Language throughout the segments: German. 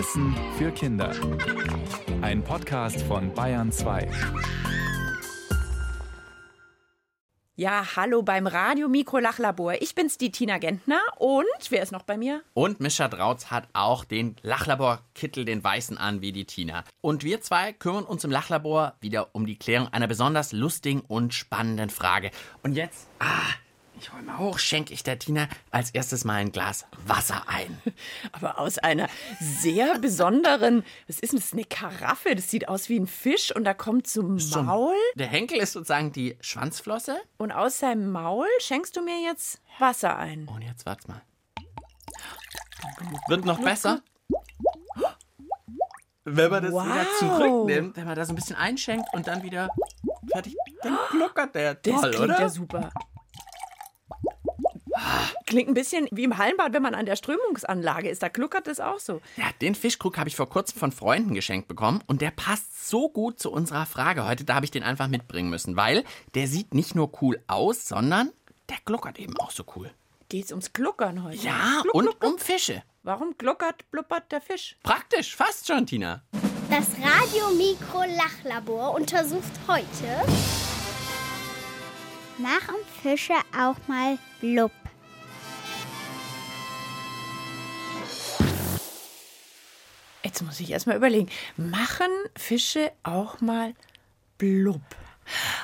Wissen für Kinder. Ein Podcast von Bayern 2. Ja, hallo beim Radio Mikro Lachlabor. Ich bin's, die Tina Gentner. Und wer ist noch bei mir? Und Mischa Drautz hat auch den Lachlabor-Kittel, den weißen an, wie die Tina. Und wir zwei kümmern uns im Lachlabor wieder um die Klärung einer besonders lustigen und spannenden Frage. Und jetzt, ah, ich hol mal hoch, schenke ich der Tina als erstes mal ein Glas Wasser ein. Aber aus einer sehr besonderen, was ist denn das, eine Karaffe? Das sieht aus wie ein Fisch und da kommt zum Maul. Der Henkel ist sozusagen die Schwanzflosse. Und aus seinem Maul schenkst du mir jetzt Wasser ein. Und jetzt warte mal. Wird noch besser. Wenn man das Wow. wieder zurücknimmt, wenn man da so ein bisschen einschenkt und dann wieder fertig, dann gluckert der Das toll, klingt oder? ja super. Klingt ein bisschen wie im Hallenbad, wenn man an der Strömungsanlage ist. Da gluckert es auch so. Ja, den Fischkrug habe ich vor kurzem von Freunden geschenkt bekommen und der passt so gut zu unserer Frage heute. Da habe ich den einfach mitbringen müssen, weil der sieht nicht nur cool aus, sondern der gluckert eben auch so cool. Geht's ums Gluckern heute? Ja, Gluck, und gluck, gluck. um Fische. Warum gluckert, blubbert der Fisch? Praktisch, fast schon, Tina. Das Radiomikro Lachlabor untersucht heute. Machen Fische auch mal blub? Jetzt muss ich erst mal überlegen. Machen Fische auch mal blub?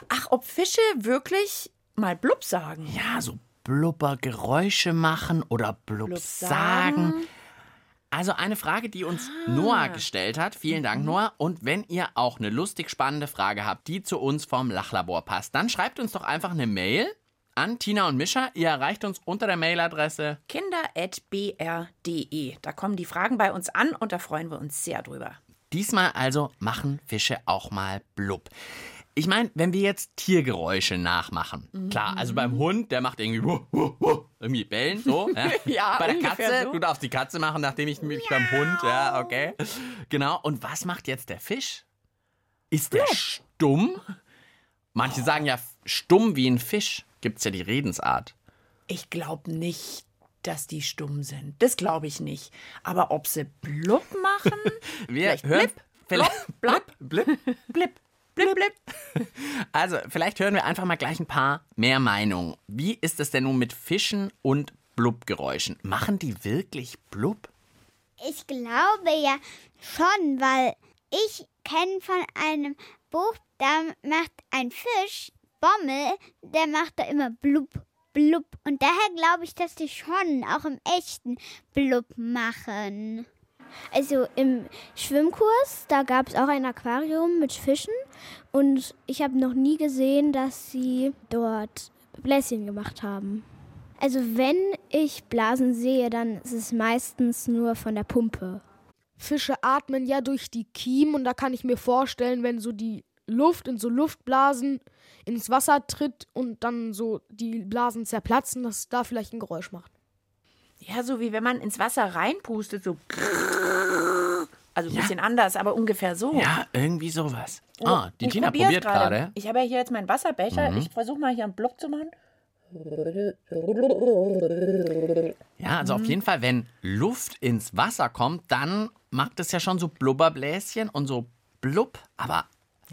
Ach, ob Fische wirklich mal blub sagen? Ja, so Blubbergeräusche machen oder blub, Blub sagen. sagen. Also eine Frage, die uns Ah. Noah gestellt hat. Vielen Mhm. Dank, Noah. Und wenn ihr auch eine lustig spannende Frage habt, die zu uns vom Lachlabor passt, dann schreibt uns doch einfach eine Mail an Tina und Mischa. Ihr erreicht uns unter der Mailadresse. Kinder.br.de. Da kommen die Fragen bei uns an und da freuen wir uns sehr drüber. Diesmal also machen Fische auch mal blub. Ich meine, wenn wir jetzt Tiergeräusche nachmachen, klar, also beim Hund, der macht irgendwie wuh, wuh, wuh, irgendwie bellen, so. Ja. Ja, Bei der Katze, so. du darfst die Katze machen, nachdem ich mich beim Hund, ja, okay. Genau. Und was macht jetzt der Fisch? Ist der stumm? Manche sagen ja stumm wie ein Fisch. Gibt's ja die Redensart. Ich glaube nicht, dass die stumm sind. Das glaube ich nicht. Aber ob sie blub machen? Wir Vielleicht hören. blip, vielleicht, blop, blip, blip. blip, blip, blip. Also, vielleicht hören wir einfach mal gleich ein paar mehr Meinungen. Wie ist es denn nun mit Fischen und Blubgeräuschen? Machen die wirklich Blub? Ich glaube ja schon, weil ich kenne von einem Buch, da macht ein Fisch, Bommel, der macht da immer blub, blub. Und daher glaube ich, dass die schon auch im echten blub machen. Also im Schwimmkurs, da gab es auch ein Aquarium mit Fischen und ich habe noch nie gesehen, dass sie dort Bläschen gemacht haben. Also wenn ich Blasen sehe, dann ist es meistens nur von der Pumpe. Fische atmen ja durch die Kiemen und da kann ich mir vorstellen, wenn so die Luft in so Luftblasen ins Wasser tritt und dann so die Blasen zerplatzen, dass da vielleicht ein Geräusch macht. Ja, so wie wenn man ins Wasser reinpustet, so. Also ein bisschen anders, aber ungefähr so. Ja, irgendwie sowas. Ah, die Ich Tina probier's probiert gerade. Ich habe ja hier jetzt meinen Wasserbecher. Mhm. Ich versuche mal hier einen Block zu machen. Ja, also auf jeden Fall, wenn Luft ins Wasser kommt, dann macht es ja schon so Blubberbläschen und so blub. Aber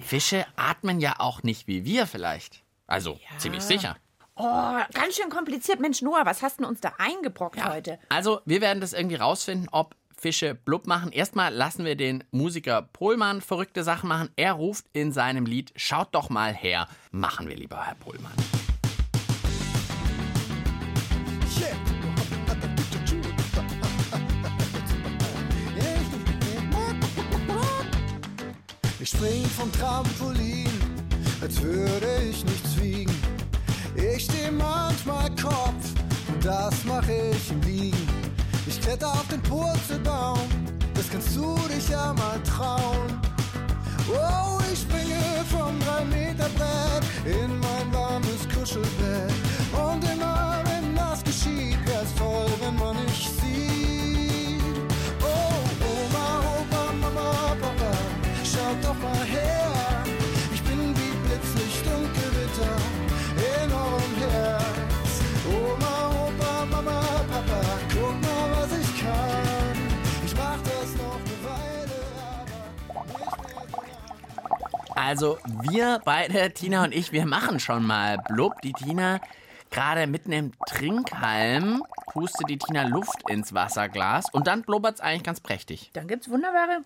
Fische atmen ja auch nicht wie wir vielleicht. Also ziemlich sicher. Oh, ganz schön kompliziert. Mensch, Noah, was hast du uns da eingebrockt heute? Also, wir werden das irgendwie rausfinden, ob Fische blub machen. Erstmal lassen wir den Musiker Pohlmann verrückte Sachen machen. Er ruft in seinem Lied Schaut doch mal her. Machen wir lieber, Herr Pohlmann. Ich spring vom Trampolin, als würde ich nichts wiegen. Ich steh manchmal Kopf und das mach ich im Liegen. Ich kletter auf den Purzelbaum, das kannst du dich ja mal trauen. Oh, ich springe vom 3-Meter-Brett in mein warmes Kuschelbett. Und immer wenn das geschieht, wär's toll, wenn man mich Also wir beide, Tina und ich, wir machen schon mal Blub. Die Tina gerade mitten im Trinkhalm pustet die Tina Luft ins Wasserglas und dann blubbert es eigentlich ganz prächtig. Dann gibt es wunderbare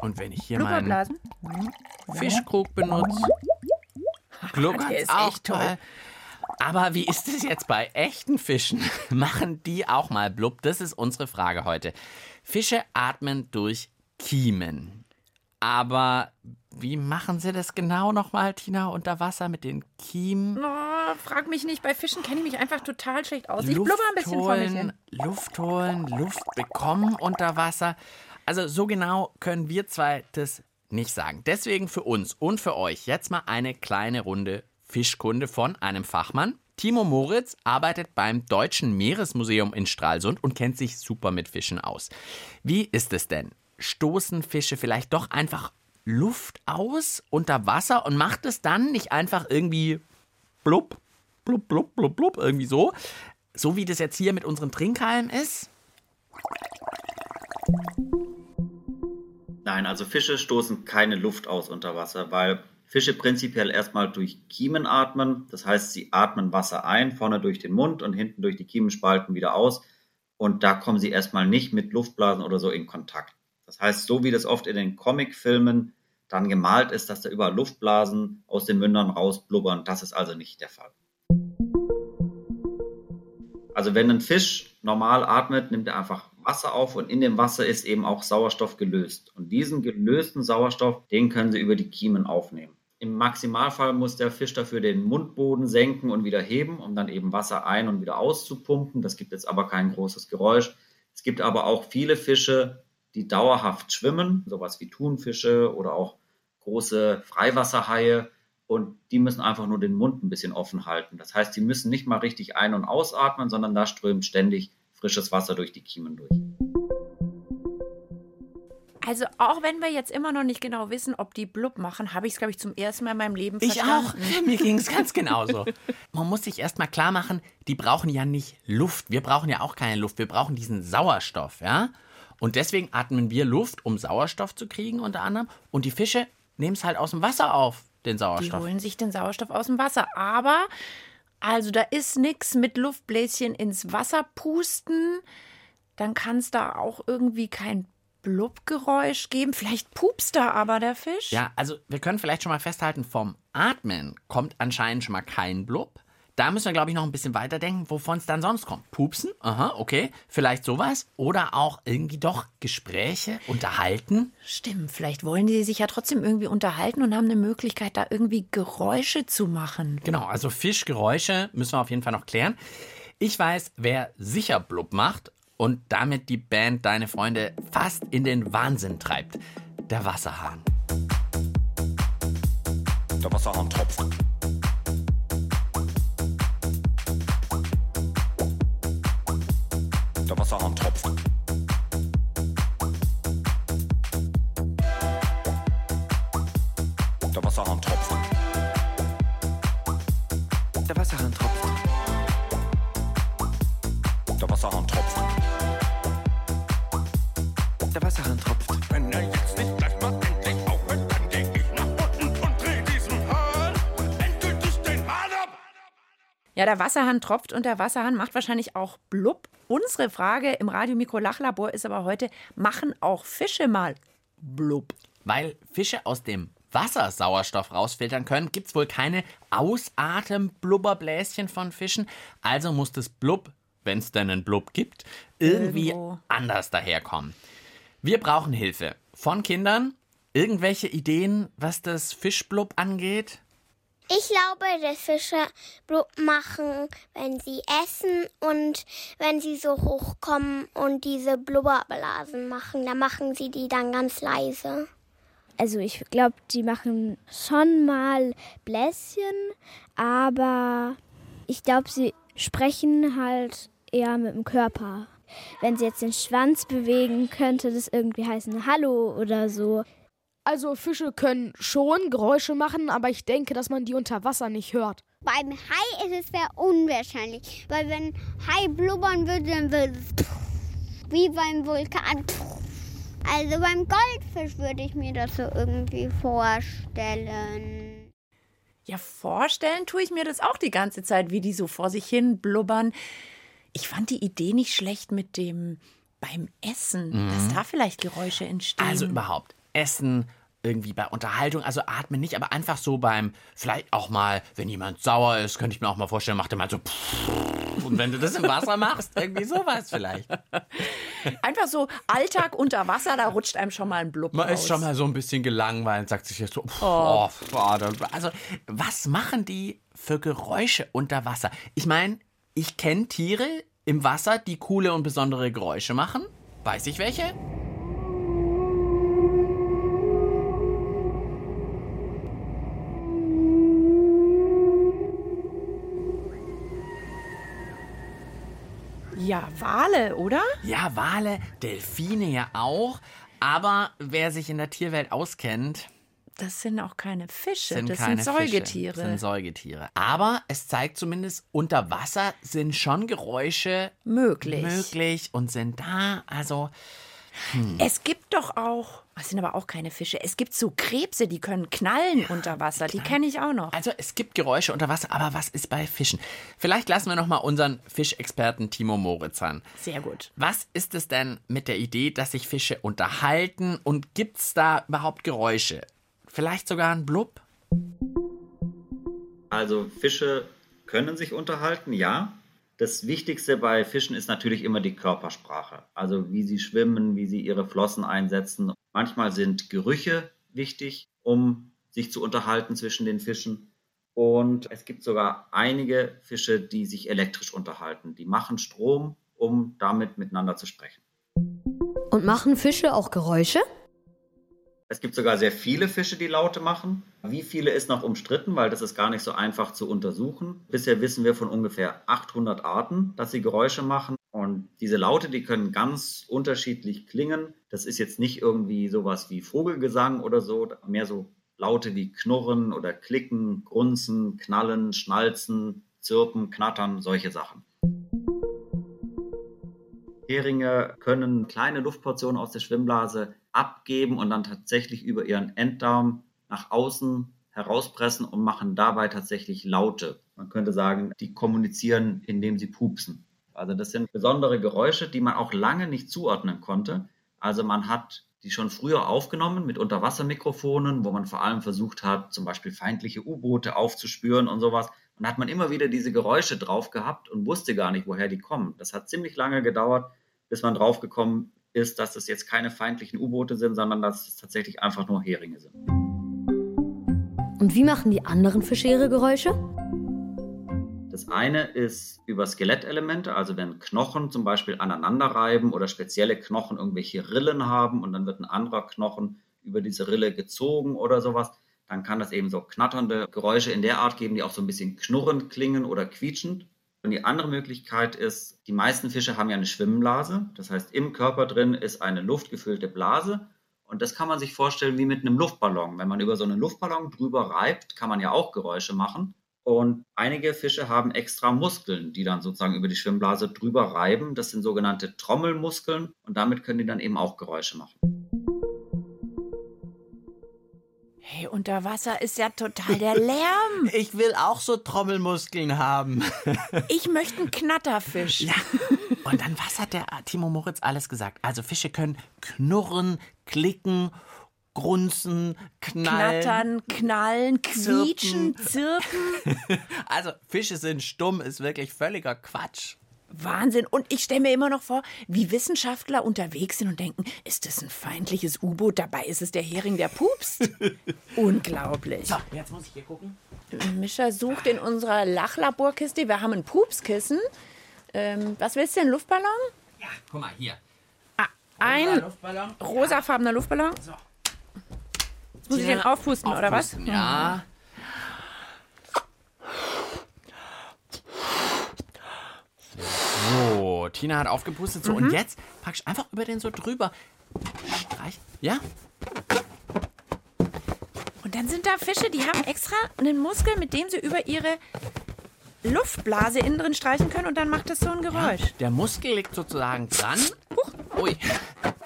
Und wenn ich hier meinen Blubberblasen. Fischkrug benutze, Der gluckert ist auch echt toll. toll. Aber wie ist es jetzt bei echten Fischen? Machen die auch mal Blub? Das ist unsere Frage heute. Fische atmen durch Kiemen. Aber wie machen sie das genau nochmal, Tina, unter Wasser mit den Kiemen? Oh, frag mich nicht, bei Fischen kenne ich mich einfach total schlecht aus. Ich Luft blubber ein bisschen vor mich hin. holen, Luft holen, Luft bekommen unter Wasser. Also so genau können wir zwei das nicht sagen. Deswegen für uns und für euch jetzt mal eine kleine Runde Fischkunde von einem Fachmann. Timo Moritz arbeitet beim Deutschen Meeresmuseum in Stralsund und kennt sich super mit Fischen aus. Wie ist es denn? Stoßen Fische vielleicht doch einfach Luft aus unter Wasser und macht es dann nicht einfach irgendwie blub, blub, blub, blub, blub, irgendwie so. So wie das jetzt hier mit unserem Trinkhalm ist. Nein, also Fische stoßen keine Luft aus unter Wasser, weil Fische prinzipiell erstmal durch Kiemen atmen. Das heißt, sie atmen Wasser ein, vorne durch den Mund und hinten durch die Kiemenspalten wieder aus. Und da kommen sie erstmal nicht mit Luftblasen oder so in Kontakt. Das heißt, so wie das oft in den Comicfilmen dann gemalt ist, dass da überall Luftblasen aus den Mündern rausblubbern, das ist also nicht der Fall. Also wenn ein Fisch normal atmet, nimmt er einfach Wasser auf und in dem Wasser ist eben auch Sauerstoff gelöst. Und diesen gelösten Sauerstoff, den können Sie über die Kiemen aufnehmen. Im Maximalfall muss der Fisch dafür den Mundboden senken und wieder heben, um dann eben Wasser ein- und wieder auszupumpen. Das gibt jetzt aber kein großes Geräusch. Es gibt aber auch viele Fische, die dauerhaft schwimmen, sowas wie Thunfische oder auch große Freiwasserhaie. Und die müssen einfach nur den Mund ein bisschen offen halten. Das heißt, die müssen nicht mal richtig ein- und ausatmen, sondern da strömt ständig frisches Wasser durch die Kiemen durch. Also auch wenn wir jetzt immer noch nicht genau wissen, ob die Blub machen, habe ich es, glaube ich, zum ersten Mal in meinem Leben Ich auch. verstanden. Mir ging es ganz genauso. Man muss sich erstmal klar machen, die brauchen ja nicht Luft. Wir brauchen ja auch keine Luft. Wir brauchen diesen Sauerstoff, ja? Und deswegen atmen wir Luft, um Sauerstoff zu kriegen, unter anderem. Und die Fische nehmen es halt aus dem Wasser auf, den Die Sauerstoff. holen sich den Sauerstoff aus dem Wasser. Aber, also da ist nichts mit Luftbläschen ins Wasser pusten. Dann kann es da auch irgendwie kein Blubgeräusch geben. Vielleicht pupst da aber der Fisch. Ja, also wir können vielleicht schon mal festhalten, vom Atmen kommt anscheinend schon mal kein Blub. Da müssen wir, glaube ich, noch ein bisschen weiterdenken, wovon es dann sonst kommt. Pupsen, aha, okay, vielleicht sowas. Oder auch irgendwie doch Gespräche, unterhalten. Stimmt, vielleicht wollen die sich ja trotzdem irgendwie unterhalten und haben eine Möglichkeit, da irgendwie Geräusche zu machen. Genau, also Fischgeräusche müssen wir auf jeden Fall noch klären. Ich weiß, wer sicher Blub macht und damit die Band Deine Freunde fast in den Wahnsinn treibt. Der Wasserhahn. Der Wasserhahn tropft. Der Wasserhahn tropft. Der Wasserhahn tropft. Der Wasserhahn tropft. Der Wasserhahn tropft. Der Wasserhahn tropft. Wenn er jetzt nicht gleich mal endlich aufhört, dann geh ich nach unten und dreh diesen Hahn endgültig den Hahn ab. Ja, der Wasserhahn tropft und der Wasserhahn macht wahrscheinlich auch blub. Unsere Frage im Radiomikro-Lachlabor ist aber heute, machen auch Fische mal blub? Weil Fische aus dem Wasser Sauerstoff rausfiltern können, gibt es wohl keine Ausatem-Blubberbläschen von Fischen. Also muss das Blub, wenn es denn einen Blub gibt, irgendwie Irgendwo. anders daherkommen. Wir brauchen Hilfe von Kindern. Irgendwelche Ideen, was das Fischblub angeht? Ich glaube, dass Fische Blub machen, wenn sie essen und wenn sie so hochkommen und diese Blubberblasen machen. Da machen sie die dann ganz leise. Also ich glaube, die machen schon mal Bläschen, aber ich glaube, sie sprechen halt eher mit dem Körper. Wenn sie jetzt den Schwanz bewegen, könnte das irgendwie heißen Hallo oder so. Also Fische können schon Geräusche machen, aber ich denke, dass man die unter Wasser nicht hört. Beim Hai ist es sehr unwahrscheinlich, weil wenn Hai blubbern würde, dann würde es wie beim Vulkan. Also beim Goldfisch würde ich mir das so irgendwie vorstellen. Ja, vorstellen tue ich mir das auch die ganze Zeit, wie die so vor sich hin blubbern. Ich fand die Idee nicht schlecht mit dem beim Essen, dass da vielleicht Geräusche entstehen. Also überhaupt Essen, irgendwie bei Unterhaltung, also atmen nicht, aber einfach so beim, vielleicht auch mal, wenn jemand sauer ist, könnte ich mir auch mal vorstellen, macht er mal so und wenn du das im Wasser machst, irgendwie sowas vielleicht. Einfach so Alltag unter Wasser, da rutscht einem schon mal ein Blub Man raus. ist schon mal so ein bisschen gelangweilt, sagt sich jetzt so, pff, oh. da- also was machen die für Geräusche unter Wasser? Ich meine, ich kenne Tiere im Wasser, die coole und besondere Geräusche machen. Weiß ich welche? Ja, Wale, oder? Ja, Wale, Delfine ja auch. Aber wer sich in der Tierwelt auskennt, Das sind auch keine Fische, sind das keine sind Säugetiere. Fische, sind Säugetiere. Aber es zeigt zumindest, unter Wasser sind schon Geräusche möglich. möglich und sind da. Also, Es gibt doch auch, das sind aber auch keine Fische, es gibt so Krebse, die können knallen unter Wasser, die kenne ich auch noch. also es gibt Geräusche unter Wasser, aber was ist bei Fischen? Vielleicht lassen wir noch mal unseren Fischexperten Timo Moritz an. Sehr gut. Was ist es denn mit der Idee, dass sich Fische unterhalten und gibt es da überhaupt Geräusche? Vielleicht sogar ein Blub? Also Fische können sich unterhalten, ja. Das Wichtigste bei Fischen ist natürlich immer die Körpersprache. Also wie sie schwimmen, wie sie ihre Flossen einsetzen. Manchmal sind Gerüche wichtig, um sich zu unterhalten zwischen den Fischen. Und es gibt sogar einige Fische, die sich elektrisch unterhalten. Die machen Strom, um damit miteinander zu sprechen. Und machen Fische auch Geräusche? Es gibt sogar sehr viele Fische, die Laute machen. Wie viele ist noch umstritten, weil das ist gar nicht so einfach zu untersuchen. Bisher wissen wir von ungefähr 800 Arten, dass sie Geräusche machen. Und diese Laute, die können ganz unterschiedlich klingen. Das ist jetzt nicht irgendwie sowas wie Vogelgesang oder so, mehr so Laute wie Knurren oder Klicken, Grunzen, Knallen, Schnalzen, Zirpen, Knattern, solche Sachen. Heringe können kleine Luftportionen aus der Schwimmblase abgeben und dann tatsächlich über ihren Enddarm nach außen herauspressen und machen dabei tatsächlich Laute. Man könnte sagen, die kommunizieren, indem sie pupsen. Also das sind besondere Geräusche, die man auch lange nicht zuordnen konnte. Also man hat die schon früher aufgenommen mit Unterwassermikrofonen, wo man vor allem versucht hat, zum Beispiel feindliche U-Boote aufzuspüren und sowas. Und da hat man immer wieder diese Geräusche drauf gehabt und wusste gar nicht, woher die kommen. Das hat ziemlich lange gedauert, bis man draufgekommen ist, dass das jetzt keine feindlichen U-Boote sind, sondern dass es tatsächlich einfach nur Heringe sind. Und wie machen die anderen Fische ihre Geräusche? Das eine ist über Skelettelemente, also wenn Knochen zum Beispiel aneinander reiben oder spezielle Knochen irgendwelche Rillen haben und dann wird ein anderer Knochen über diese Rille gezogen oder sowas, dann kann das eben so knatternde Geräusche in der Art geben, die auch so ein bisschen knurrend klingen oder quietschend. Und die andere Möglichkeit ist, die meisten Fische haben ja eine Schwimmblase. Das heißt, im Körper drin ist eine luftgefüllte Blase. Und das kann man sich vorstellen wie mit einem Luftballon. Wenn man über so einen Luftballon drüber reibt, kann man ja auch Geräusche machen. Und einige Fische haben extra Muskeln, die dann sozusagen über die Schwimmblase drüber reiben. Das sind sogenannte Trommelmuskeln. Und damit können die dann eben auch Geräusche machen. Unter Wasser ist ja total der Lärm. Ich will auch so Trommelmuskeln haben. Ich möchte einen Knatterfisch. Ja. Und dann, was hat der Timo Moritz alles gesagt? Also Fische können knurren, klicken, grunzen, knallen. Knattern, knallen, quietschen, zirpen. Also Fische sind stumm, ist wirklich völliger Quatsch. Wahnsinn. Und ich stelle mir immer noch vor, wie Wissenschaftler unterwegs sind und denken, ist das ein feindliches U-Boot? Dabei ist es der Hering, der pupst. Unglaublich. So, jetzt muss ich hier gucken. Mischa sucht in unserer Lachlaborkiste. Wir haben ein Pupskissen. Ähm, was willst du denn? Luftballon? Ja, guck mal, hier. Ah, ein Luftballon. rosafarbener Luftballon. So. Jetzt muss ich den aufpusten, oder was? Aufpusten, Ja. So, Tina hat aufgepustet. So, Mhm. und jetzt packst du einfach über den so drüber. Streich. Ja? Und dann sind da Fische, die haben extra einen Muskel, mit dem sie über ihre Luftblase innen drin streichen können und dann macht das so ein Geräusch. Der Muskel liegt sozusagen dran. ui,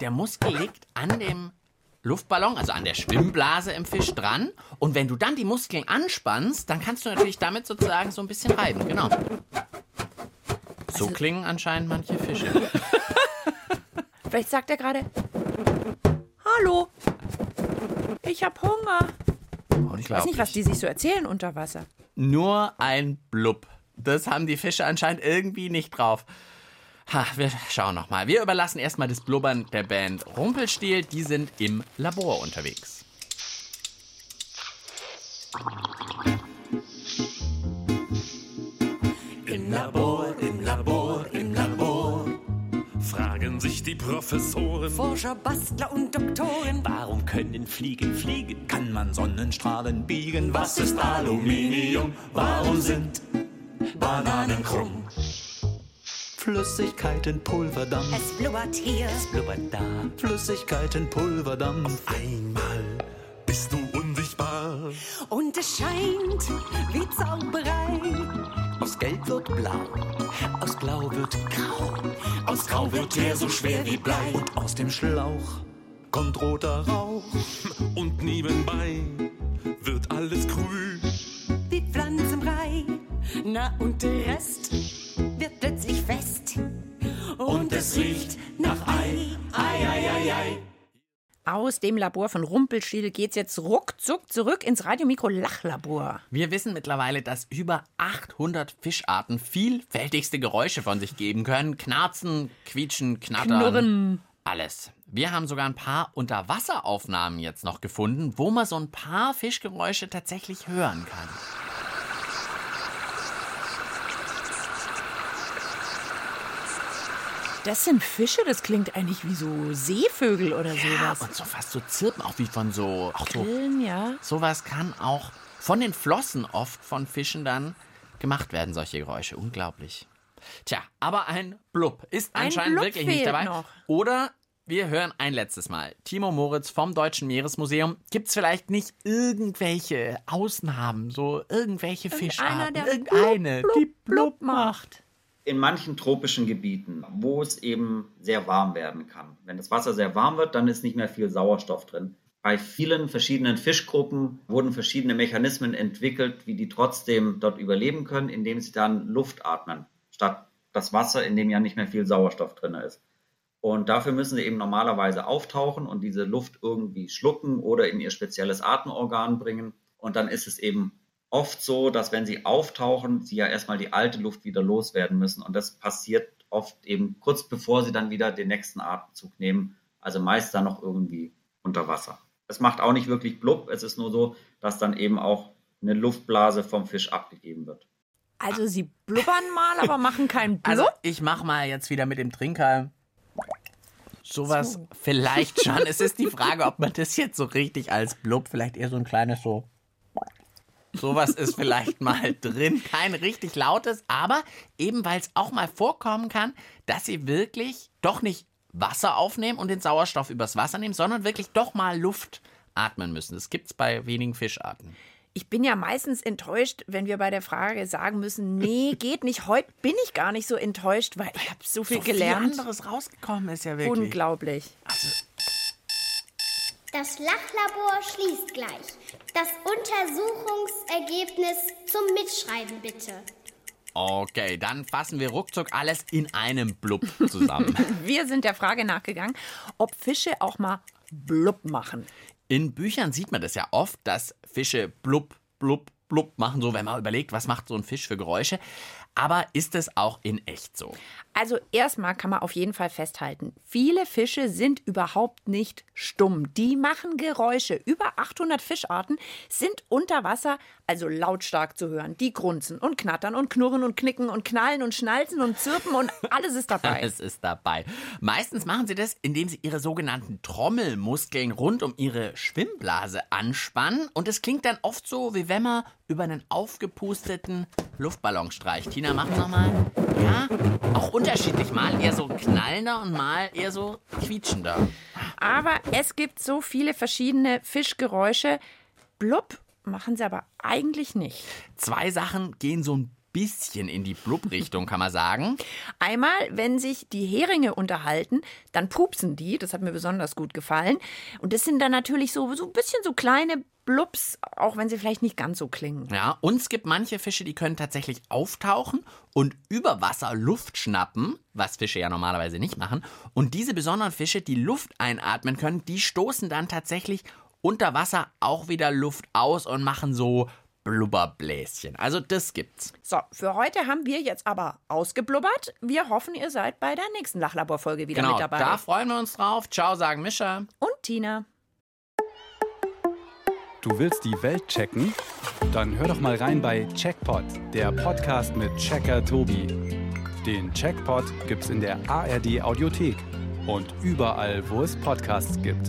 der Muskel liegt an dem Luftballon, also an der Schwimmblase im Fisch dran. Und wenn du dann die Muskeln anspannst, dann kannst du natürlich damit sozusagen so ein bisschen reiben. Genau. So Also klingen anscheinend manche Fische. Vielleicht sagt er gerade: Hallo, ich hab Hunger. Ich weiß nicht, was die sich so erzählen unter Wasser. Nur ein Blub. Das haben die Fische anscheinend irgendwie nicht drauf. Ha, wir schauen noch mal. Wir überlassen erstmal das Blubbern der Band Rumpelstiel. Die sind im Labor unterwegs. Im Labor, sich die Professoren. Forscher, Bastler und Doktoren. Warum können Fliegen fliegen? Kann man Sonnenstrahlen biegen? Was ist Aluminium? Warum sind Bananen krumm? Flüssigkeiten, Pulverdampf. Es blubbert hier. Es blubbert da. Flüssigkeiten, Pulverdampf. Einmal bist du unsichtbar. Und es scheint wie Zauberei. Aus Gelb wird Blau. Aus Blau wird Grau. Aus Grau wird Teer so schwer wie Blei. Und aus dem Schlauch kommt roter Rauch. Und nebenbei wird alles grün. Wie Pflanzenbrei. Na und der Rest wird plötzlich fest. Und, es riecht nach Ei. Ei, ei, ei, ei. Aus dem Labor von Rumpelstilzchen geht's jetzt ruckzuck zurück ins Radiomikro Lachlabor. Wir wissen mittlerweile, dass über 800 Fischarten vielfältigste Geräusche von sich geben können. Knarzen, quietschen, knattern. Knurren. Alles. Wir haben sogar ein paar Unterwasseraufnahmen jetzt noch gefunden, wo man so ein paar Fischgeräusche tatsächlich hören kann. Das sind Fische, das klingt eigentlich wie so Seevögel oder sowas. Und so fast so Zirpen, auch wie von so. Auch so Grillen, ja. sowas kann auch von den Flossen oft von Fischen dann gemacht werden, solche Geräusche. Unglaublich. Tja, aber ein Blub ist Ein anscheinend Blub wirklich nicht fehlt dabei. noch. Oder wir hören ein letztes Mal. Timo Moritz vom Deutschen Meeresmuseum. Gibt es vielleicht nicht irgendwelche Ausnahmen, so irgendwelche Fischarten? der Irgendeine, blub, die blub blub macht. In manchen tropischen Gebieten, wo es eben sehr warm werden kann. Wenn das Wasser sehr warm wird, dann ist nicht mehr viel Sauerstoff drin. Bei vielen verschiedenen Fischgruppen wurden verschiedene Mechanismen entwickelt, wie die trotzdem dort überleben können, indem sie dann Luft atmen, statt das Wasser, in dem ja nicht mehr viel Sauerstoff drin ist. Und dafür müssen sie eben normalerweise auftauchen und diese Luft irgendwie schlucken oder in ihr spezielles Atemorgan bringen. Und dann ist es eben oft so, dass wenn sie auftauchen, sie ja erstmal die alte Luft wieder loswerden müssen. Und das passiert oft eben kurz bevor sie dann wieder den nächsten Atemzug nehmen. Also meist dann noch irgendwie unter Wasser. Es macht auch nicht wirklich blub. Es ist nur so, dass dann eben auch eine Luftblase vom Fisch abgegeben wird. Also sie blubbern mal, aber machen keinen Blub. Also ich mach mal jetzt wieder mit dem Trinker. Sowas vielleicht schon. es ist die Frage, ob man das jetzt so richtig als Blub, vielleicht eher so ein kleines so. Sowas ist vielleicht mal drin. Kein richtig lautes, aber eben weil es auch mal vorkommen kann, dass sie wirklich doch nicht Wasser aufnehmen und den Sauerstoff übers Wasser nehmen, sondern wirklich doch mal Luft atmen müssen. Das gibt es bei wenigen Fischarten. Ich bin ja meistens enttäuscht, wenn wir bei der Frage sagen müssen, nee, geht nicht. Heute bin ich gar nicht so enttäuscht, weil ich habe so viel so gelernt. Viel anderes rausgekommen ist ja wirklich. Unglaublich. Das Lachlabor schließt gleich. Das Untersuchungsergebnis zum Mitschreiben bitte. Okay, dann fassen wir ruckzuck alles in einem Blub zusammen. Wir sind der Frage nachgegangen, ob Fische auch mal blub machen. In Büchern sieht man das ja oft, dass Fische blub, blub, blub machen, so wenn man überlegt, was macht so ein Fisch für Geräusche. Aber ist es auch in echt so? Also erstmal kann man auf jeden Fall festhalten, viele Fische sind überhaupt nicht stumm. Die machen Geräusche. Über 800 Fischarten sind unter Wasser also lautstark zu hören. Die grunzen und knattern und knurren und knicken und knallen und schnalzen und zirpen und alles ist dabei. Es ist dabei. Meistens machen sie das, indem sie ihre sogenannten Trommelmuskeln rund um ihre Schwimmblase anspannen. Und es klingt dann oft so, wie wenn man über einen aufgepusteten Luftballon streicht. Tina, mach nochmal. Ja, auch unterschiedlich. Mal eher so knallender und mal eher so quietschender. Aber es gibt so viele verschiedene Fischgeräusche. Blub machen sie aber eigentlich nicht. Zwei Sachen gehen so ein bisschen in die Blub-Richtung, kann man sagen. Einmal, wenn sich die Heringe unterhalten, dann pupsen die. Das hat mir besonders gut gefallen. Und das sind dann natürlich so, so ein bisschen so kleine Blubs, auch wenn sie vielleicht nicht ganz so klingen. Ja, und es gibt manche Fische, die können tatsächlich auftauchen und über Wasser Luft schnappen, was Fische ja normalerweise nicht machen. Und diese besonderen Fische, die Luft einatmen können, die stoßen dann tatsächlich unter Wasser auch wieder Luft aus und machen so Blubberbläschen. Also das gibt's. So, für heute haben wir jetzt aber ausgeblubbert. Wir hoffen, ihr seid bei der nächsten Lachlaborfolge wieder genau, mit dabei. da freuen wir uns drauf. Ciao, sagen Mischa. Und Tina. Du willst die Welt checken? Dann hör doch mal rein bei Checkpot, der Podcast mit Checker Tobi. Den Checkpot gibt's in der ARD Audiothek und überall, wo es Podcasts gibt.